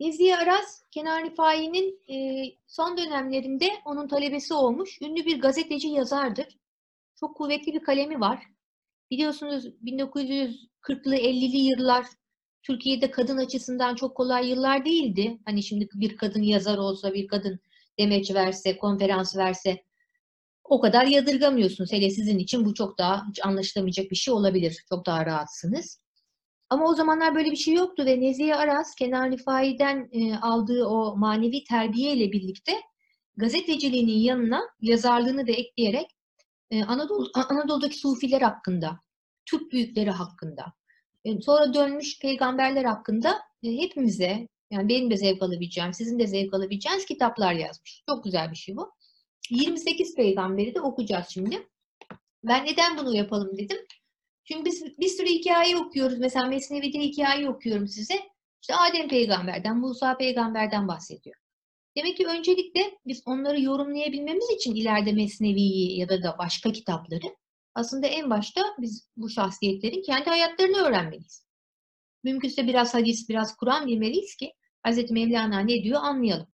Nezihe Aras, Kenan Rifai'nin e, son dönemlerinde onun talebesi olmuş. Ünlü bir gazeteci yazardır. Çok kuvvetli bir kalemi var. Biliyorsunuz 1940'lı 50'li yıllar Türkiye'de kadın açısından çok kolay yıllar değildi. Hani şimdi bir kadın yazar olsa, bir kadın demeç verse, konferans verse o kadar yadırgamıyorsunuz. Hele sizin için bu çok daha anlaşılamayacak bir şey olabilir. Çok daha rahatsınız. Ama o zamanlar böyle bir şey yoktu ve Nezihe Aras, Kenan Rifai'den e, aldığı o manevi terbiye ile birlikte gazeteciliğinin yanına yazarlığını da ekleyerek e, Anadolu, Anadolu'daki sufiler hakkında, Türk büyükleri hakkında, e, sonra dönmüş peygamberler hakkında hepimize, yani benim de zevk alabileceğim, sizin de zevk alabileceğiniz kitaplar yazmış. Çok güzel bir şey bu. 28 peygamberi de okuyacağız şimdi. Ben neden bunu yapalım dedim. Çünkü biz bir sürü hikaye okuyoruz. Mesela Mesnevi'de hikaye okuyorum size. İşte Adem peygamberden, Musa peygamberden bahsediyor. Demek ki öncelikle biz onları yorumlayabilmemiz için ileride Mesnevi'yi ya da da başka kitapları aslında en başta biz bu şahsiyetlerin kendi hayatlarını öğrenmeliyiz. Mümkünse biraz hadis, biraz Kur'an bilmeliyiz ki Hz. Mevlana ne diyor anlayalım.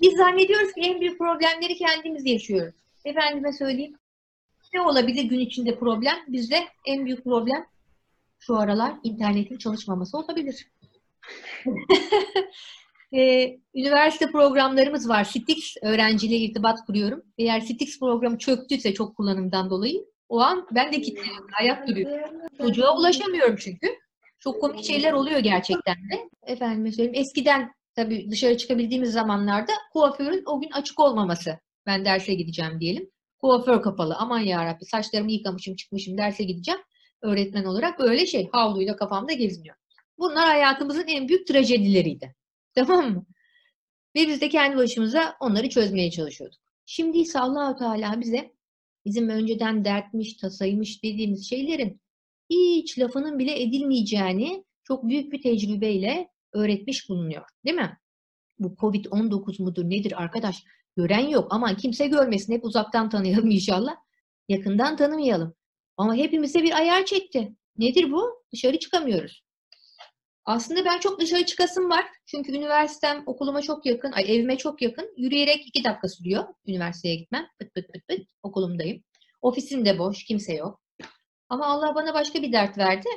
Biz zannediyoruz ki en büyük problemleri kendimiz yaşıyoruz. Efendime söyleyeyim, ne olabilir gün içinde problem? Bizde en büyük problem şu aralar internetin çalışmaması olabilir. ee, üniversite programlarımız var. Stix öğrenciyle irtibat kuruyorum. Eğer Stix programı çöktüyse çok kullanımdan dolayı o an ben de kilitleniyorum. Ayak duruyor. Çocuğa ulaşamıyorum çünkü. Çok komik şeyler oluyor gerçekten de. Efendim söyleyeyim. Eskiden tabii dışarı çıkabildiğimiz zamanlarda kuaförün o gün açık olmaması. Ben derse gideceğim diyelim. Kuaför kapalı. Aman yarabbi saçlarımı yıkamışım çıkmışım derse gideceğim. Öğretmen olarak öyle şey havluyla kafamda geziniyor. Bunlar hayatımızın en büyük trajedileriydi. Tamam mı? Ve biz de kendi başımıza onları çözmeye çalışıyorduk. Şimdi ise Allahu Teala bize bizim önceden dertmiş, tasaymış dediğimiz şeylerin hiç lafının bile edilmeyeceğini çok büyük bir tecrübeyle öğretmiş bulunuyor. Değil mi? Bu Covid-19 mudur nedir arkadaş? Gören yok ama kimse görmesin. Hep uzaktan tanıyalım inşallah. Yakından tanımayalım. Ama hepimize bir ayar çekti. Nedir bu? Dışarı çıkamıyoruz. Aslında ben çok dışarı çıkasım var. Çünkü üniversitem okuluma çok yakın, ay evime çok yakın. Yürüyerek iki dakika sürüyor üniversiteye gitmem. Pıt pıt pıt pıt okulumdayım. Ofisim de boş, kimse yok. Ama Allah bana başka bir dert verdi.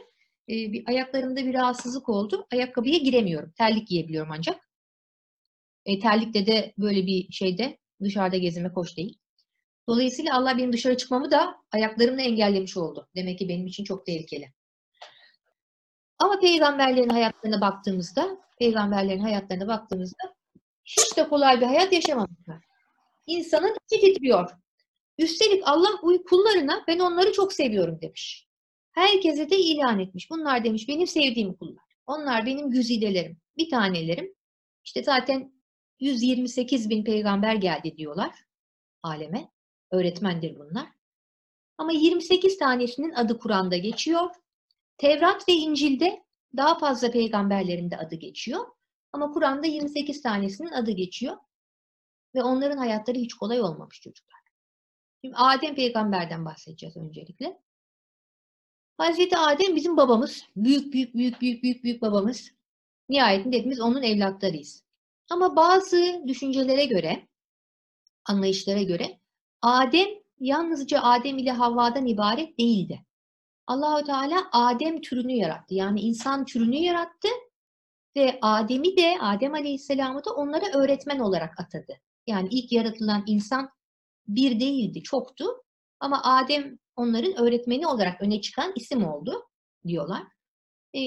Ee, bir ayaklarımda bir rahatsızlık oldu. Ayakkabıya giremiyorum. Terlik giyebiliyorum ancak. E, terlikte de böyle bir şeyde dışarıda gezmek hoş değil. Dolayısıyla Allah benim dışarı çıkmamı da ayaklarımla engellemiş oldu. Demek ki benim için çok tehlikeli. Ama peygamberlerin hayatlarına baktığımızda, peygamberlerin hayatlarına baktığımızda hiç de kolay bir hayat yaşamamışlar. İnsanın içi titriyor. Üstelik Allah bu kullarına ben onları çok seviyorum demiş. Herkese de ilan etmiş. Bunlar demiş benim sevdiğim kullar. Onlar benim güzidelerim, bir tanelerim. İşte zaten 128 bin peygamber geldi diyorlar aleme. Öğretmendir bunlar. Ama 28 tanesinin adı Kur'an'da geçiyor. Tevrat ve İncil'de daha fazla peygamberlerin de adı geçiyor. Ama Kur'an'da 28 tanesinin adı geçiyor. Ve onların hayatları hiç kolay olmamış çocuklar. Şimdi Adem peygamberden bahsedeceğiz öncelikle. Hazreti Adem bizim babamız. Büyük büyük büyük büyük büyük büyük babamız. Nihayetinde hepimiz onun evlatlarıyız. Ama bazı düşüncelere göre, anlayışlara göre Adem yalnızca Adem ile Havva'dan ibaret değildi. Allahu Teala Adem türünü yarattı. Yani insan türünü yarattı ve Adem'i de Adem Aleyhisselam'ı da onlara öğretmen olarak atadı. Yani ilk yaratılan insan bir değildi, çoktu. Ama Adem onların öğretmeni olarak öne çıkan isim oldu diyorlar. E,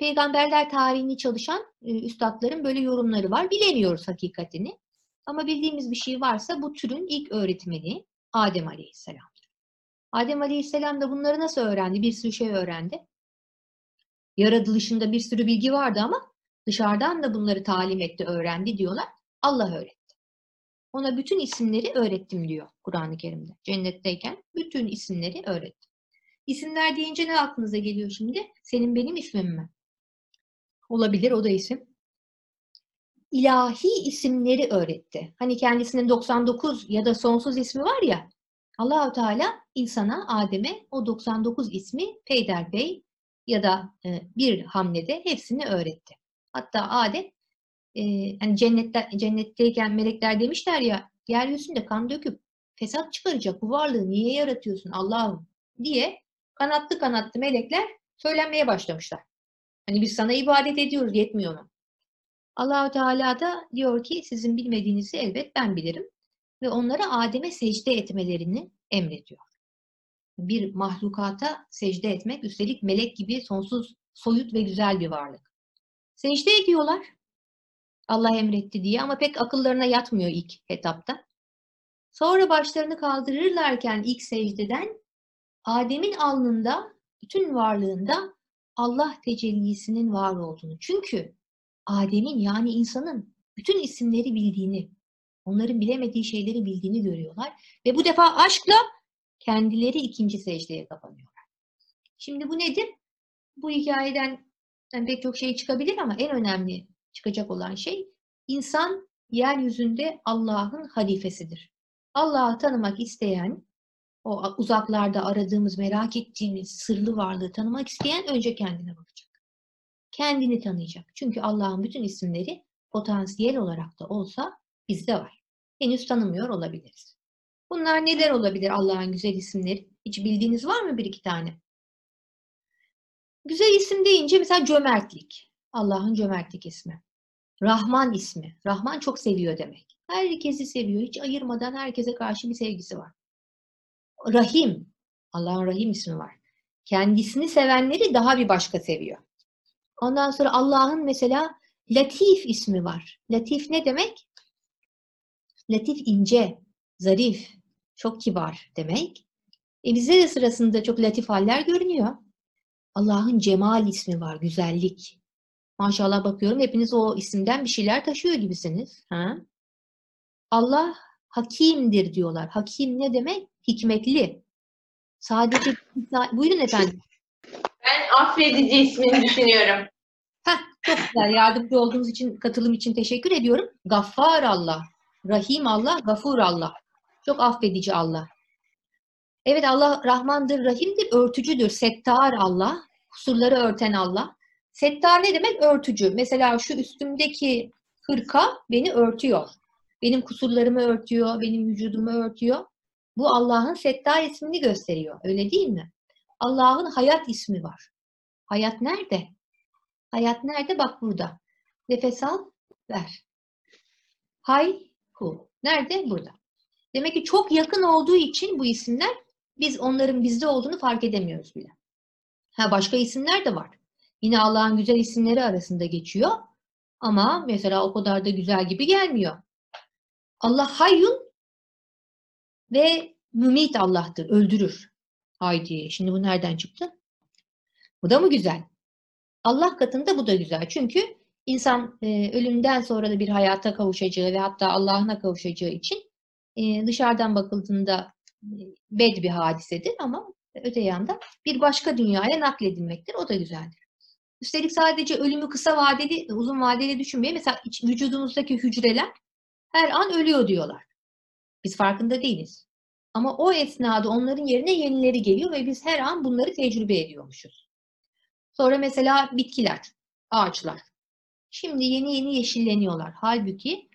peygamberler tarihini çalışan e, üstadların böyle yorumları var. Bilemiyoruz hakikatini. Ama bildiğimiz bir şey varsa bu türün ilk öğretmeni Adem Aleyhisselam. Adem Aleyhisselam da bunları nasıl öğrendi? Bir sürü şey öğrendi. Yaratılışında bir sürü bilgi vardı ama dışarıdan da bunları talim etti, öğrendi diyorlar. Allah öğretti. Ona bütün isimleri öğrettim diyor Kur'an-ı Kerim'de. Cennetteyken bütün isimleri öğrettim. İsimler deyince ne aklınıza geliyor şimdi? Senin benim ismim mi? Olabilir o da isim. İlahi isimleri öğretti. Hani kendisinin 99 ya da sonsuz ismi var ya. Allahu Teala insana, Adem'e o 99 ismi peyderbey ya da e, bir hamlede hepsini öğretti. Hatta Adem e, hani cennette, cennetteyken melekler demişler ya yeryüzünde kan döküp fesat çıkaracak bu varlığı niye yaratıyorsun Allah'ım diye kanatlı kanatlı melekler söylenmeye başlamışlar. Hani biz sana ibadet ediyoruz yetmiyor mu? Allahu Teala da diyor ki sizin bilmediğinizi elbet ben bilirim ve onlara Adem'e secde etmelerini emrediyor. Bir mahlukata secde etmek üstelik melek gibi sonsuz soyut ve güzel bir varlık. Secde ediyorlar. Allah emretti diye ama pek akıllarına yatmıyor ilk etapta. Sonra başlarını kaldırırlarken ilk secdeden Adem'in alnında, bütün varlığında Allah tecellisinin var olduğunu. Çünkü Adem'in yani insanın bütün isimleri bildiğini, onların bilemediği şeyleri bildiğini görüyorlar. Ve bu defa aşkla kendileri ikinci secdeye kapanıyorlar. Şimdi bu nedir? Bu hikayeden yani pek çok şey çıkabilir ama en önemli çıkacak olan şey insan yeryüzünde Allah'ın halifesidir. Allah'ı tanımak isteyen, o uzaklarda aradığımız, merak ettiğimiz sırlı varlığı tanımak isteyen önce kendine bakacak. Kendini tanıyacak. Çünkü Allah'ın bütün isimleri potansiyel olarak da olsa bizde var. Henüz tanımıyor olabiliriz. Bunlar neler olabilir Allah'ın güzel isimleri? Hiç bildiğiniz var mı bir iki tane? Güzel isim deyince mesela cömertlik. Allah'ın cömertlik ismi. Rahman ismi. Rahman çok seviyor demek. Herkesi seviyor. Hiç ayırmadan herkese karşı bir sevgisi var. Rahim. Allah'ın Rahim ismi var. Kendisini sevenleri daha bir başka seviyor. Ondan sonra Allah'ın mesela Latif ismi var. Latif ne demek? Latif ince, zarif, çok kibar demek. E bize de sırasında çok latif haller görünüyor. Allah'ın Cemal ismi var, güzellik. Maşallah bakıyorum hepiniz o isimden bir şeyler taşıyor gibisiniz. Ha? Allah hakimdir diyorlar. Hakim ne demek? Hikmetli. Sadece buyurun efendim. Ben affedici ismini düşünüyorum. Heh, çok güzel. Yardımcı olduğunuz için, katılım için teşekkür ediyorum. Gaffar Allah, Rahim Allah, Gafur Allah. Çok affedici Allah. Evet Allah Rahmandır, Rahim'dir, örtücüdür. Settar Allah, kusurları örten Allah. Settar ne demek? Örtücü. Mesela şu üstümdeki hırka beni örtüyor. Benim kusurlarımı örtüyor, benim vücudumu örtüyor. Bu Allah'ın Settar ismini gösteriyor. Öyle değil mi? Allah'ın hayat ismi var. Hayat nerede? Hayat nerede? Bak burada. Nefes al, ver. Hay, hu. Nerede? Burada. Demek ki çok yakın olduğu için bu isimler biz onların bizde olduğunu fark edemiyoruz bile. Ha başka isimler de var. Yine Allah'ın güzel isimleri arasında geçiyor. Ama mesela o kadar da güzel gibi gelmiyor. Allah hayyun ve mümit Allah'tır. Öldürür. Haydi şimdi bu nereden çıktı? Bu da mı güzel? Allah katında bu da güzel. Çünkü insan e, ölümden sonra da bir hayata kavuşacağı ve hatta Allah'ına kavuşacağı için e, dışarıdan bakıldığında e, bed bir hadisedir ama öte yandan bir başka dünyaya nakledilmektir. O da güzeldir. Üstelik sadece ölümü kısa vadeli, uzun vadeli düşünmeyin. Mesela iç, vücudumuzdaki hücreler her an ölüyor diyorlar. Biz farkında değiliz. Ama o esnada onların yerine yenileri geliyor ve biz her an bunları tecrübe ediyormuşuz. Sonra mesela bitkiler, ağaçlar. Şimdi yeni yeni yeşilleniyorlar. Halbuki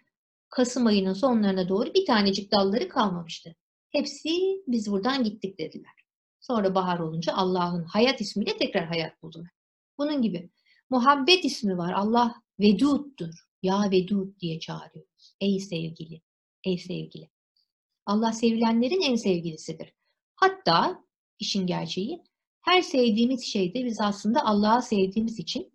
Kasım ayının sonlarına doğru bir tanecik dalları kalmamıştı. Hepsi biz buradan gittik dediler. Sonra bahar olunca Allah'ın hayat ismiyle tekrar hayat buldular. Bunun gibi muhabbet ismi var. Allah veduddur. Ya vedud diye çağırıyoruz. Ey sevgili, ey sevgili. Allah sevilenlerin en sevgilisidir. Hatta işin gerçeği her sevdiğimiz şeyde biz aslında Allah'ı sevdiğimiz için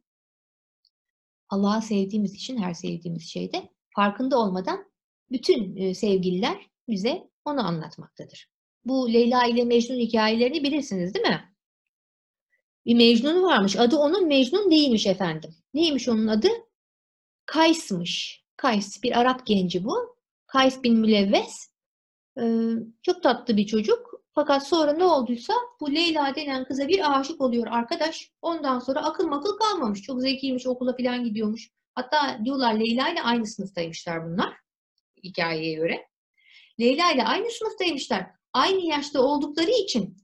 Allah'ı sevdiğimiz için her sevdiğimiz şeyde farkında olmadan bütün sevgililer bize onu anlatmaktadır. Bu Leyla ile Mecnun hikayelerini bilirsiniz değil mi? Bir Mecnun varmış. Adı onun Mecnun değilmiş efendim. Neymiş onun adı? Kays'mış. Kays bir Arap genci bu. Kays bin Mülevves. Ee, çok tatlı bir çocuk. Fakat sonra ne olduysa bu Leyla denen kıza bir aşık oluyor arkadaş. Ondan sonra akıl makıl kalmamış. Çok zekiymiş, okula falan gidiyormuş. Hatta diyorlar Leyla ile aynı sınıftaymışlar bunlar. Hikayeye göre. Leyla ile aynı sınıftaymışlar. Aynı yaşta oldukları için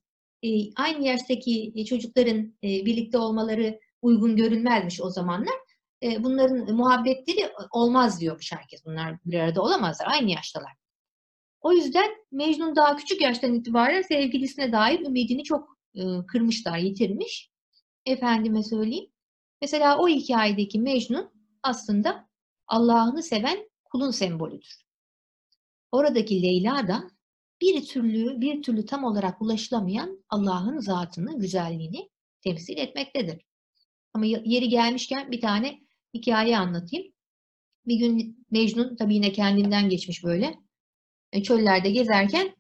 e, aynı yaştaki çocukların e, birlikte olmaları uygun görünmezmiş o zamanlar. e, bunların muhabbetleri olmaz diyormuş herkes. Bunlar bir arada olamazlar. Aynı yaştalar. O yüzden Mecnun daha küçük yaştan itibaren sevgilisine dair ümidini çok e, kırmışlar, yitirmiş. Efendime söyleyeyim. Mesela o hikayedeki Mecnun aslında Allah'ını seven kulun sembolüdür. Oradaki Leyla da bir türlü bir türlü tam olarak ulaşılamayan Allah'ın zatını, güzelliğini temsil etmektedir. Ama yeri gelmişken bir tane hikaye anlatayım. Bir gün Mecnun tabii yine kendinden geçmiş böyle. E, çöllerde gezerken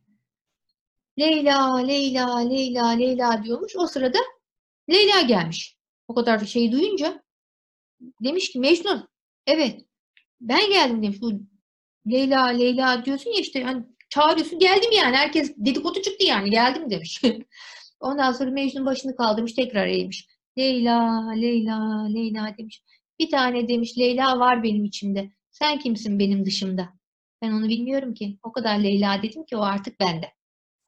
Leyla, Leyla, Leyla, Leyla diyormuş. O sırada Leyla gelmiş. O kadar şeyi duyunca demiş ki Mecnun, evet ben geldim demiş. Bu Leyla, Leyla diyorsun ya işte hani çağırıyorsun geldim yani. Herkes dedikodu çıktı yani geldim demiş. Ondan sonra Mecnun başını kaldırmış tekrar eğmiş. Leyla, Leyla, Leyla demiş. Bir tane demiş Leyla var benim içimde. Sen kimsin benim dışımda? Ben onu bilmiyorum ki. O kadar Leyla dedim ki o artık bende.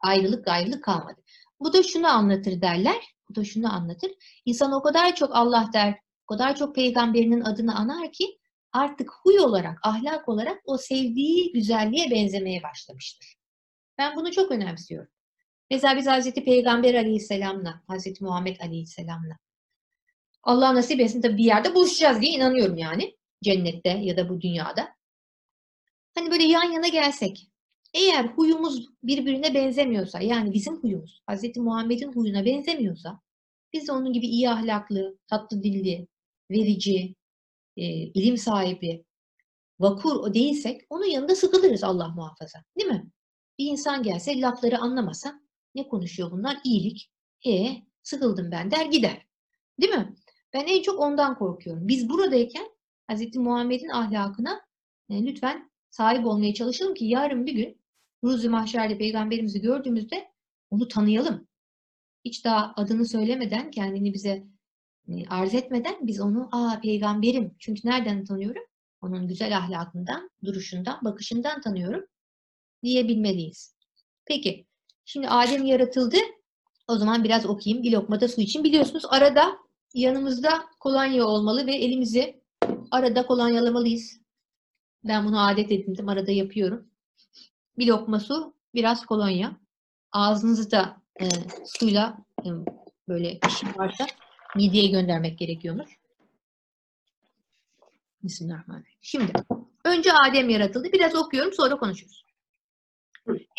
Ayrılık gayrılık kalmadı. Bu da şunu anlatır derler. Bu da şunu anlatır. İnsan o kadar çok Allah der, o kadar çok peygamberinin adını anar ki artık huy olarak, ahlak olarak o sevdiği güzelliğe benzemeye başlamıştır. Ben bunu çok önemsiyorum. Mesela biz Hazreti Peygamber Aleyhisselam'la, Hazreti Muhammed Aleyhisselam'la Allah nasip etsin tabii bir yerde buluşacağız diye inanıyorum yani. Cennette ya da bu dünyada. Hani böyle yan yana gelsek. Eğer huyumuz birbirine benzemiyorsa, yani bizim huyumuz Hazreti Muhammed'in huyuna benzemiyorsa, biz de onun gibi iyi ahlaklı, tatlı dilli, verici, e, ilim sahibi, vakur o değilsek onun yanında sıkılırız Allah muhafaza. Değil mi? Bir insan gelse lafları anlamasa ne konuşuyor bunlar? İyilik. E sıkıldım ben der gider. Değil mi? Ben en çok ondan korkuyorum. Biz buradayken Hz. Muhammed'in ahlakına e, lütfen sahip olmaya çalışalım ki yarın bir gün Ruzi Mahşer'de peygamberimizi gördüğümüzde onu tanıyalım. Hiç daha adını söylemeden, kendini bize e, arz etmeden biz onu aa peygamberim. Çünkü nereden tanıyorum? Onun güzel ahlakından, duruşundan, bakışından tanıyorum diyebilmeliyiz. Peki, şimdi Adem yaratıldı. O zaman biraz okuyayım. Bir lokmada su için. Biliyorsunuz arada yanımızda kolonya olmalı ve elimizi arada kolonyalamalıyız. Ben bunu adet edindim. Arada yapıyorum. Bir lokma su, biraz kolonya. Ağzınızı da e, suyla e, böyle şey varsa mideye göndermek gerekiyormuş. Bismillahirrahmanirrahim. Şimdi önce Adem yaratıldı. Biraz okuyorum sonra konuşuruz.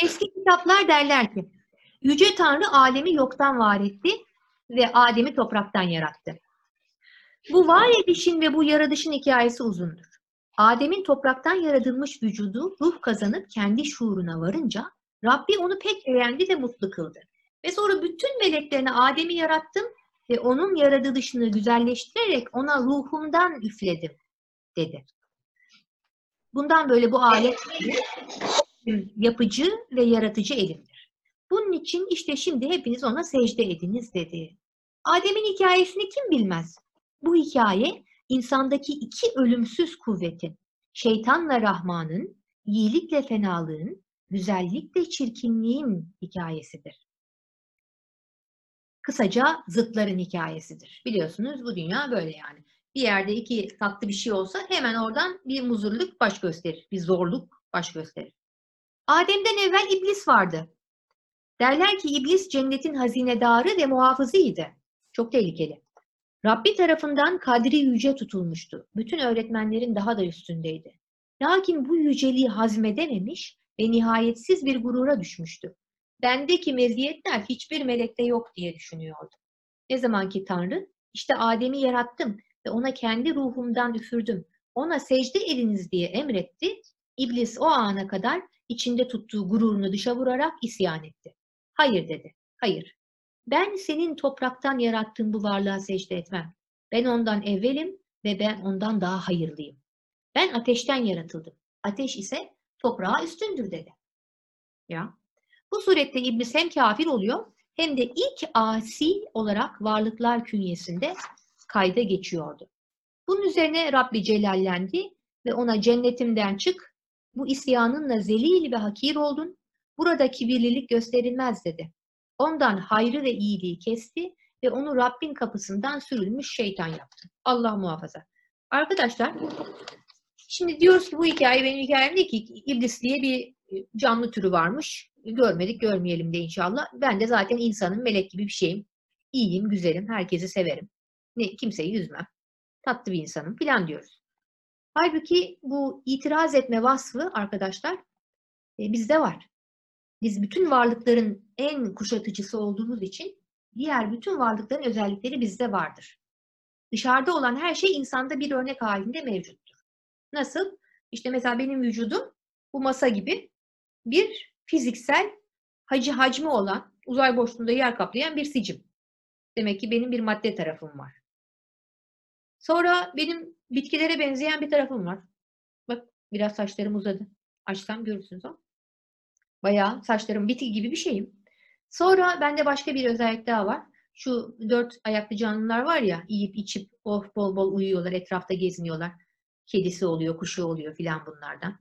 Eski kitaplar derler ki Yüce Tanrı alemi yoktan var etti ve Adem'i topraktan yarattı. Bu var edişin ve bu yaratışın hikayesi uzundur. Adem'in topraktan yaratılmış vücudu ruh kazanıp kendi şuuruna varınca Rabbi onu pek beğendi ve mutlu kıldı. Ve sonra bütün meleklerine Adem'i yarattım ve onun yaratılışını güzelleştirerek ona ruhumdan üfledim dedi. Bundan böyle bu alet yapıcı ve yaratıcı elimdir. Bunun için işte şimdi hepiniz ona secde ediniz dedi. Adem'in hikayesini kim bilmez? Bu hikaye insandaki iki ölümsüz kuvvetin, şeytanla Rahman'ın, iyilikle fenalığın, güzellikle çirkinliğin hikayesidir. Kısaca zıtların hikayesidir. Biliyorsunuz bu dünya böyle yani. Bir yerde iki tatlı bir şey olsa hemen oradan bir muzurluk baş gösterir. Bir zorluk baş gösterir. Adem'den evvel iblis vardı. Derler ki iblis cennetin hazinedarı ve muhafızıydı. Çok tehlikeli. Rabbi tarafından kadri yüce tutulmuştu. Bütün öğretmenlerin daha da üstündeydi. Lakin bu yüceliği hazmedememiş ve nihayetsiz bir gurura düşmüştü. Bendeki meziyetler hiçbir melekte yok diye düşünüyordu. Ne zaman ki Tanrı, işte Adem'i yarattım ve ona kendi ruhumdan üfürdüm. Ona secde ediniz diye emretti. İblis o ana kadar içinde tuttuğu gururunu dışa vurarak isyan etti. Hayır dedi. Hayır. Ben senin topraktan yarattığın bu varlığa secde etmem. Ben ondan evvelim ve ben ondan daha hayırlıyım. Ben ateşten yaratıldım. Ateş ise toprağa üstündür dedi. Ya. Bu surette iblis hem kafir oluyor hem de ilk asi olarak varlıklar künyesinde kayda geçiyordu. Bunun üzerine Rabbi celallendi ve ona cennetimden çık, bu isyanınla zelil ve hakir oldun, burada kibirlilik gösterilmez dedi. Ondan hayrı ve iyiliği kesti ve onu Rabbin kapısından sürülmüş şeytan yaptı. Allah muhafaza. Arkadaşlar şimdi diyoruz ki bu hikaye benim hikayem değil ki iblis diye bir e, canlı türü varmış. Görmedik görmeyelim de inşallah. Ben de zaten insanım melek gibi bir şeyim. İyiyim, güzelim, herkesi severim. Ne, kimseyi üzmem. Tatlı bir insanım falan diyoruz. Halbuki bu itiraz etme vasfı arkadaşlar e, bizde var. Biz bütün varlıkların en kuşatıcısı olduğumuz için diğer bütün varlıkların özellikleri bizde vardır. Dışarıda olan her şey insanda bir örnek halinde mevcuttur. Nasıl? İşte mesela benim vücudum bu masa gibi bir fiziksel hacı hacmi olan, uzay boşluğunda yer kaplayan bir sicim. Demek ki benim bir madde tarafım var. Sonra benim bitkilere benzeyen bir tarafım var. Bak biraz saçlarım uzadı. Açsam görürsünüz o. Bayağı saçlarım bitki gibi bir şeyim. Sonra bende başka bir özellik daha var. Şu dört ayaklı canlılar var ya, yiyip içip oh bol bol uyuyorlar, etrafta geziniyorlar. Kedisi oluyor, kuşu oluyor filan bunlardan.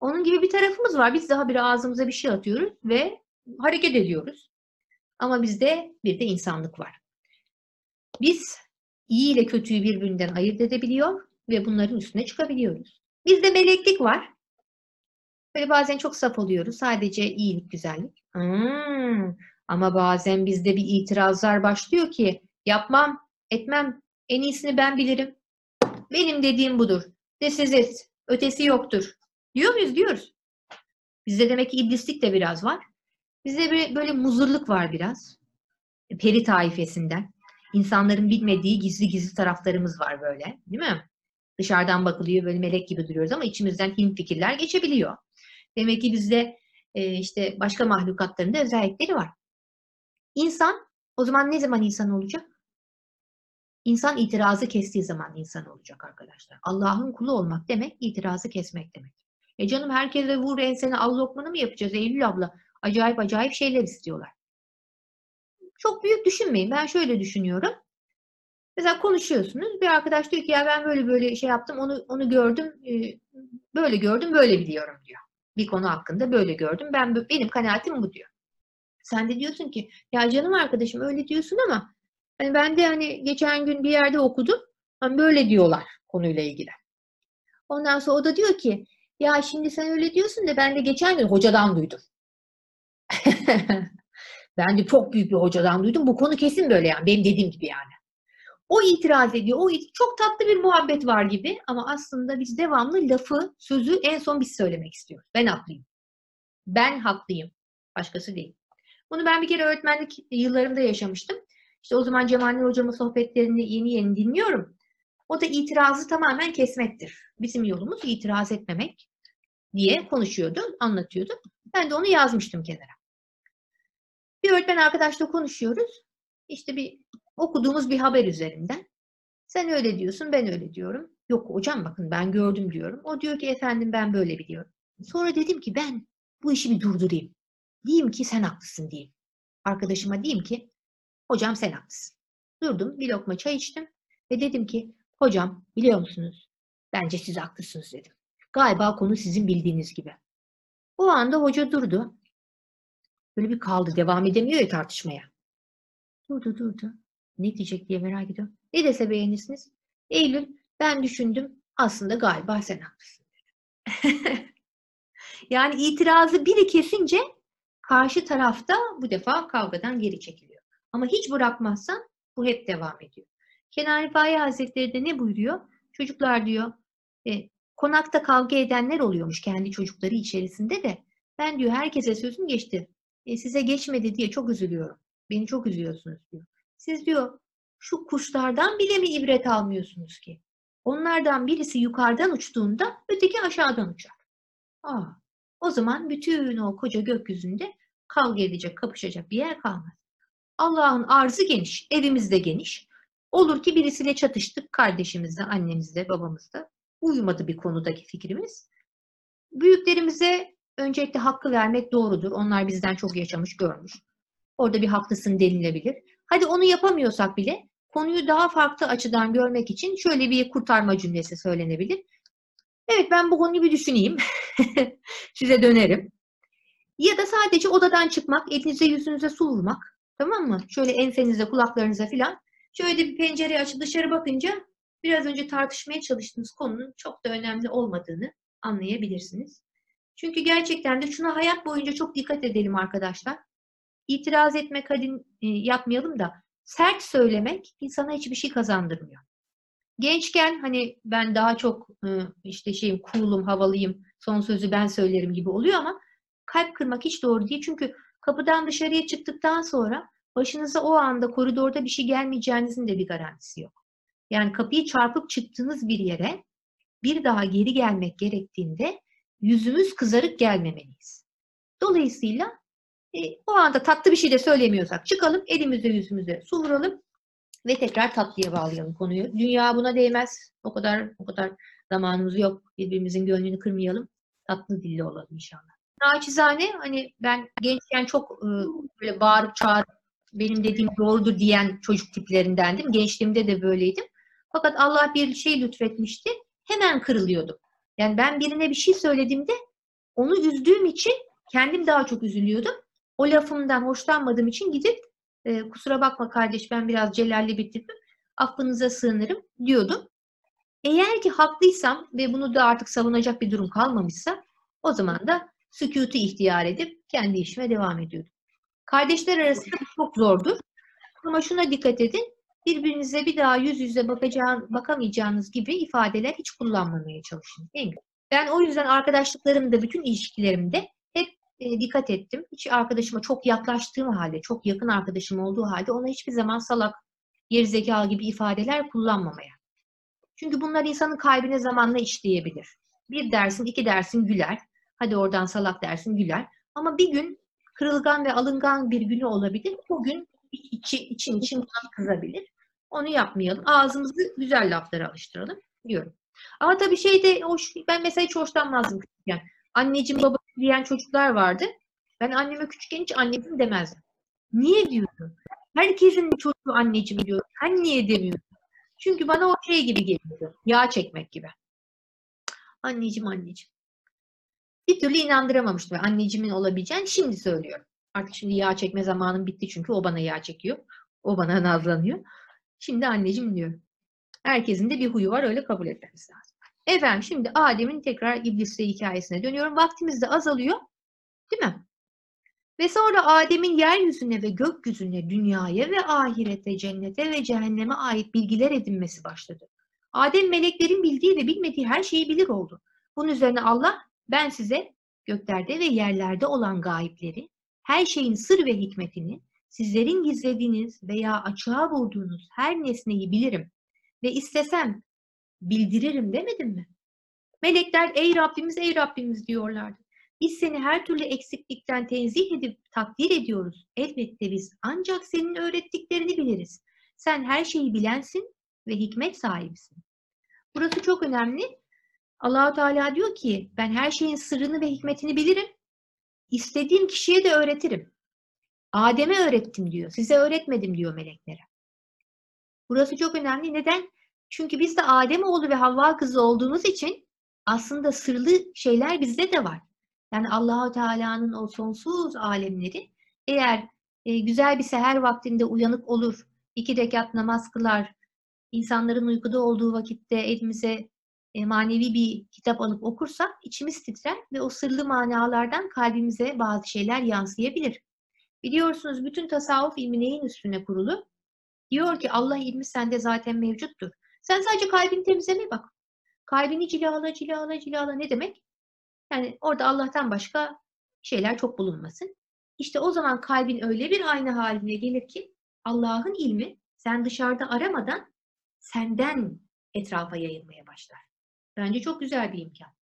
Onun gibi bir tarafımız var. Biz daha bir ağzımıza bir şey atıyoruz ve hareket ediyoruz. Ama bizde bir de insanlık var. Biz iyi ile kötüyü birbirinden ayırt edebiliyor ve bunların üstüne çıkabiliyoruz. Bizde meleklik var. Böyle bazen çok saf oluyoruz. Sadece iyilik, güzellik. Hmm. Ama bazen bizde bir itirazlar başlıyor ki yapmam, etmem, en iyisini ben bilirim. Benim dediğim budur. This is it. Ötesi yoktur. Diyor muyuz? Diyoruz. Bizde demek ki iblislik de biraz var. Bizde böyle, muzurluk var biraz. Peri taifesinden. İnsanların bilmediği gizli gizli taraflarımız var böyle. Değil mi? Dışarıdan bakılıyor böyle melek gibi duruyoruz ama içimizden hin fikirler geçebiliyor. Demek ki bizde e, işte başka mahlukatların da özellikleri var. İnsan o zaman ne zaman insan olacak? İnsan itirazı kestiği zaman insan olacak arkadaşlar. Allah'ın kulu olmak demek itirazı kesmek demek. E canım herkese vur ensene al lokmanı mı yapacağız Eylül abla? Acayip acayip şeyler istiyorlar. Çok büyük düşünmeyin. Ben şöyle düşünüyorum. Mesela konuşuyorsunuz. Bir arkadaş diyor ki ya ben böyle böyle şey yaptım. Onu onu gördüm. Böyle gördüm, böyle biliyorum diyor. Bir konu hakkında böyle gördüm. Ben benim kanaatim bu diyor. Sen de diyorsun ki ya canım arkadaşım öyle diyorsun ama hani ben de hani geçen gün bir yerde okudum. Hani böyle diyorlar konuyla ilgili. Ondan sonra o da diyor ki ya şimdi sen öyle diyorsun da ben de geçen gün hocadan duydum. ben de çok büyük bir hocadan duydum. Bu konu kesin böyle yani. Benim dediğim gibi yani. O itiraz ediyor. O çok tatlı bir muhabbet var gibi ama aslında biz devamlı lafı, sözü en son biz söylemek istiyoruz. Ben haklıyım. Ben haklıyım. Başkası değil. Bunu ben bir kere öğretmenlik yıllarımda yaşamıştım. İşte o zaman Cemal hocamın sohbetlerini yeni yeni dinliyorum. O da itirazı tamamen kesmektir. Bizim yolumuz itiraz etmemek diye konuşuyordu, anlatıyordu. Ben de onu yazmıştım kenara. Bir öğretmen arkadaşla konuşuyoruz. İşte bir okuduğumuz bir haber üzerinden. Sen öyle diyorsun, ben öyle diyorum. Yok hocam bakın ben gördüm diyorum. O diyor ki efendim ben böyle biliyorum. Sonra dedim ki ben bu işi bir durdurayım. Diyeyim ki sen haklısın diyeyim. Arkadaşıma diyeyim ki hocam sen haklısın. Durdum bir lokma çay içtim ve dedim ki hocam biliyor musunuz? Bence siz haklısınız dedim. Galiba konu sizin bildiğiniz gibi. O anda hoca durdu. Böyle bir kaldı. Devam edemiyor ya tartışmaya. Durdu durdu. Ne diyecek diye merak ediyorum. Ne dese beğenirsiniz? Eylül ben düşündüm. Aslında galiba sen haklısın. yani itirazı biri kesince karşı tarafta bu defa kavgadan geri çekiliyor. Ama hiç bırakmazsan bu hep devam ediyor. Kenan Rifai Hazretleri de ne buyuruyor? Çocuklar diyor, e, konakta kavga edenler oluyormuş kendi çocukları içerisinde de. Ben diyor herkese sözüm geçti. E, size geçmedi diye çok üzülüyorum. Beni çok üzüyorsunuz diyor. Siz diyor şu kuşlardan bile mi ibret almıyorsunuz ki? Onlardan birisi yukarıdan uçtuğunda öteki aşağıdan uçar. Aa, o zaman bütün o koca gökyüzünde kavga edecek, kapışacak bir yer kalmaz. Allah'ın arzı geniş, evimiz de geniş. Olur ki birisiyle çatıştık, kardeşimizle, annemizle, babamızla. Uyumadı bir konudaki fikrimiz. Büyüklerimize öncelikle hakkı vermek doğrudur. Onlar bizden çok yaşamış, görmüş. Orada bir haklısın denilebilir. Hadi onu yapamıyorsak bile konuyu daha farklı açıdan görmek için şöyle bir kurtarma cümlesi söylenebilir. Evet ben bu konuyu bir düşüneyim. Size dönerim. Ya da sadece odadan çıkmak, elinize yüzünüze su vurmak. Tamam mı? Şöyle ensenize, kulaklarınıza filan. Şöyle bir pencere açıp dışarı bakınca biraz önce tartışmaya çalıştığınız konunun çok da önemli olmadığını anlayabilirsiniz. Çünkü gerçekten de şuna hayat boyunca çok dikkat edelim arkadaşlar. İtiraz etmek hadi e, yapmayalım da sert söylemek insana hiçbir şey kazandırmıyor. Gençken hani ben daha çok e, işte şeyim cool'um, havalıyım, son sözü ben söylerim gibi oluyor ama kalp kırmak hiç doğru değil. Çünkü kapıdan dışarıya çıktıktan sonra başınıza o anda koridorda bir şey gelmeyeceğinizin de bir garantisi yok. Yani kapıyı çarpıp çıktığınız bir yere bir daha geri gelmek gerektiğinde yüzümüz kızarık gelmemeliyiz. Dolayısıyla e, o anda tatlı bir şey de söylemiyorsak çıkalım, elimize yüzümüze su vuralım ve tekrar tatlıya bağlayalım konuyu. Dünya buna değmez. O kadar o kadar zamanımız yok. Birbirimizin gönlünü kırmayalım. Tatlı dilli olalım inşallah. Naçizane hani ben gençken çok e, böyle bağırıp çağırıp benim dediğim doğrudur diyen çocuk tiplerindendim. Gençliğimde de böyleydim. Fakat Allah bir şey lütfetmişti. Hemen kırılıyordum. Yani ben birine bir şey söylediğimde onu üzdüğüm için kendim daha çok üzülüyordum. O lafımdan hoşlanmadığım için gidip e, kusura bakma kardeş ben biraz celalli bir tipim. Affınıza sığınırım diyordum. Eğer ki haklıysam ve bunu da artık savunacak bir durum kalmamışsa o zaman da sükutu ihtiyar edip kendi işime devam ediyordum. Kardeşler arasında çok zordur. Ama şuna dikkat edin. Birbirinize bir daha yüz yüze bakacağın, bakamayacağınız gibi ifadeler hiç kullanmamaya çalışın. Değil mi? Ben o yüzden arkadaşlıklarımda, bütün ilişkilerimde e, dikkat ettim. Hiç arkadaşıma çok yaklaştığım halde, çok yakın arkadaşım olduğu halde ona hiçbir zaman salak, gerizekalı gibi ifadeler kullanmamaya. Çünkü bunlar insanın kalbine zamanla işleyebilir. Bir dersin, iki dersin güler. Hadi oradan salak dersin güler. Ama bir gün kırılgan ve alıngan bir günü olabilir. O gün içi, için için kızabilir. Onu yapmayalım. Ağzımızı güzel laflara alıştıralım diyorum. Ama tabii şeyde hoş, ben mesela hiç hoşlanmazdım küçükken. Anneciğim babacığım diyen çocuklar vardı. Ben anneme küçükken hiç anneciğim demezdim. Niye diyordu? Herkesin çocuğu anneciğim diyor. Sen niye demiyorsun? Çünkü bana o şey gibi geliyordu. Yağ çekmek gibi. Anneciğim anneciğim. Bir türlü inandıramamıştım. Anneciğimin olabileceğini şimdi söylüyorum. Artık şimdi yağ çekme zamanım bitti çünkü o bana yağ çekiyor. O bana nazlanıyor. Şimdi anneciğim diyor. Herkesin de bir huyu var öyle kabul etmemiz lazım. Efendim şimdi Adem'in tekrar iblisle hikayesine dönüyorum. Vaktimiz de azalıyor. Değil mi? Ve sonra Adem'in yeryüzüne ve gökyüzüne, dünyaya ve ahirete, cennete ve cehenneme ait bilgiler edinmesi başladı. Adem meleklerin bildiği ve bilmediği her şeyi bilir oldu. Bunun üzerine Allah ben size göklerde ve yerlerde olan gayipleri, her şeyin sır ve hikmetini, sizlerin gizlediğiniz veya açığa vurduğunuz her nesneyi bilirim ve istesem bildiririm demedim mi? Melekler ey Rabbimiz ey Rabbimiz diyorlardı. Biz seni her türlü eksiklikten tenzih edip takdir ediyoruz. Elbette biz ancak senin öğrettiklerini biliriz. Sen her şeyi bilensin ve hikmet sahibisin. Burası çok önemli. Allahu Teala diyor ki ben her şeyin sırrını ve hikmetini bilirim. İstediğim kişiye de öğretirim. Adem'e öğrettim diyor. Size öğretmedim diyor meleklere. Burası çok önemli. Neden? Çünkü biz de Adem oğlu ve Havva kızı olduğumuz için aslında sırlı şeyler bizde de var. Yani Allahu Teala'nın o sonsuz alemleri eğer e, güzel bir seher vaktinde uyanık olur, iki rekat namaz kılar, insanların uykuda olduğu vakitte elimize e, manevi bir kitap alıp okursak içimiz titrer ve o sırlı manalardan kalbimize bazı şeyler yansıyabilir. Biliyorsunuz bütün tasavvuf ilmi neyin üstüne kurulu? Diyor ki Allah ilmi sende zaten mevcuttur. Sen sadece kalbini temizlemeye bak. Kalbini cilala cilala cilala ne demek? Yani orada Allah'tan başka şeyler çok bulunmasın. İşte o zaman kalbin öyle bir aynı haline gelir ki Allah'ın ilmi sen dışarıda aramadan senden etrafa yayılmaya başlar. Bence çok güzel bir imkan.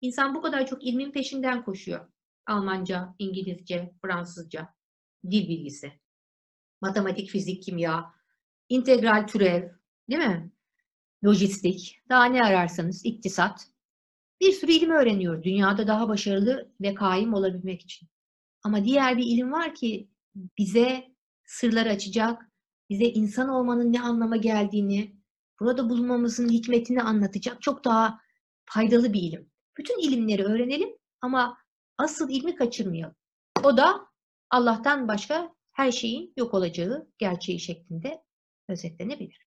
İnsan bu kadar çok ilmin peşinden koşuyor. Almanca, İngilizce, Fransızca, dil bilgisi, matematik, fizik, kimya, integral türev, değil mi? Lojistik, daha ne ararsanız, iktisat. Bir sürü ilim öğreniyor dünyada daha başarılı ve kaim olabilmek için. Ama diğer bir ilim var ki bize sırlar açacak, bize insan olmanın ne anlama geldiğini, burada bulunmamızın hikmetini anlatacak çok daha faydalı bir ilim. Bütün ilimleri öğrenelim ama asıl ilmi kaçırmayalım. O da Allah'tan başka her şeyin yok olacağı gerçeği şeklinde özetlenebilir.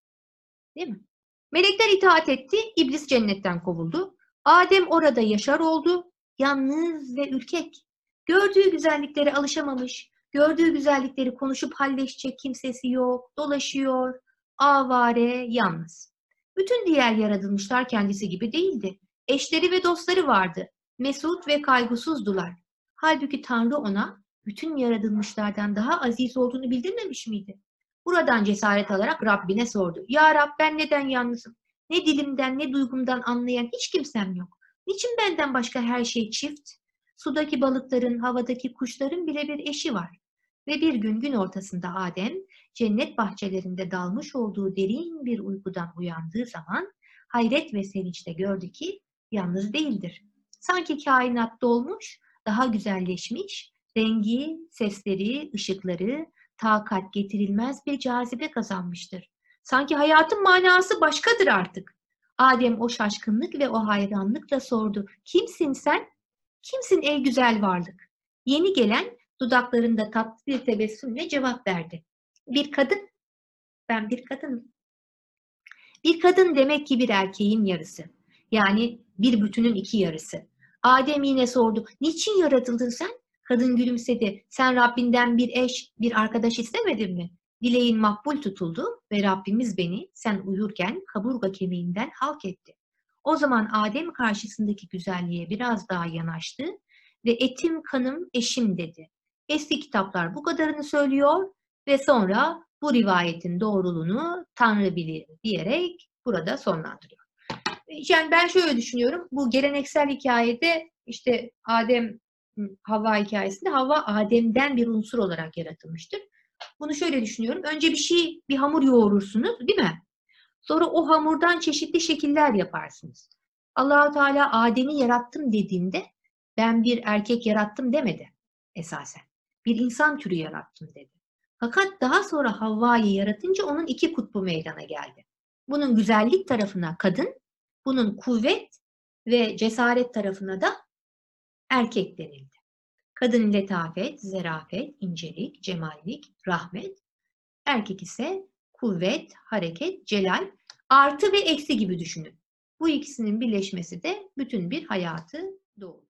Değil mi? Melekler itaat etti, iblis cennetten kovuldu. Adem orada yaşar oldu, yalnız ve ürkek. Gördüğü güzelliklere alışamamış, gördüğü güzellikleri konuşup halleşecek kimsesi yok, dolaşıyor, avare, yalnız. Bütün diğer yaratılmışlar kendisi gibi değildi. Eşleri ve dostları vardı. Mesut ve kaygısızdılar. Halbuki Tanrı ona bütün yaratılmışlardan daha aziz olduğunu bildirmemiş miydi? Buradan cesaret alarak Rabbine sordu. Ya Rab ben neden yalnızım? Ne dilimden ne duygumdan anlayan hiç kimsem yok. Niçin benden başka her şey çift? Sudaki balıkların, havadaki kuşların bile bir eşi var. Ve bir gün gün ortasında Adem, cennet bahçelerinde dalmış olduğu derin bir uykudan uyandığı zaman hayret ve sevinçle gördü ki yalnız değildir. Sanki kainat dolmuş, daha güzelleşmiş, rengi, sesleri, ışıkları, takat getirilmez bir cazibe kazanmıştır. Sanki hayatın manası başkadır artık. Adem o şaşkınlık ve o hayranlıkla sordu. Kimsin sen? Kimsin ey güzel varlık? Yeni gelen dudaklarında tatlı bir tebessümle cevap verdi. Bir kadın. Ben bir kadınım. Bir kadın demek ki bir erkeğin yarısı. Yani bir bütünün iki yarısı. Adem yine sordu. Niçin yaratıldın sen? Kadın gülümsedi. Sen Rabbinden bir eş, bir arkadaş istemedin mi? Dileğin makbul tutuldu ve Rabbimiz beni sen uyurken kaburga kemiğinden halk etti. O zaman Adem karşısındaki güzelliğe biraz daha yanaştı ve etim kanım eşim dedi. Eski kitaplar bu kadarını söylüyor ve sonra bu rivayetin doğruluğunu Tanrı bilir diyerek burada sonlandırıyor. Yani ben şöyle düşünüyorum. Bu geleneksel hikayede işte Adem Havva hikayesinde Havva Adem'den bir unsur olarak yaratılmıştır. Bunu şöyle düşünüyorum. Önce bir şey, bir hamur yoğurursunuz değil mi? Sonra o hamurdan çeşitli şekiller yaparsınız. Allahu Teala Adem'i yarattım dediğinde ben bir erkek yarattım demedi esasen. Bir insan türü yarattım dedi. Fakat daha sonra Havva'yı yaratınca onun iki kutbu meydana geldi. Bunun güzellik tarafına kadın, bunun kuvvet ve cesaret tarafına da erkek denildi. Kadın letafet, zerafet, incelik, cemallik, rahmet. Erkek ise kuvvet, hareket, celal, artı ve eksi gibi düşünün. Bu ikisinin birleşmesi de bütün bir hayatı doğurur.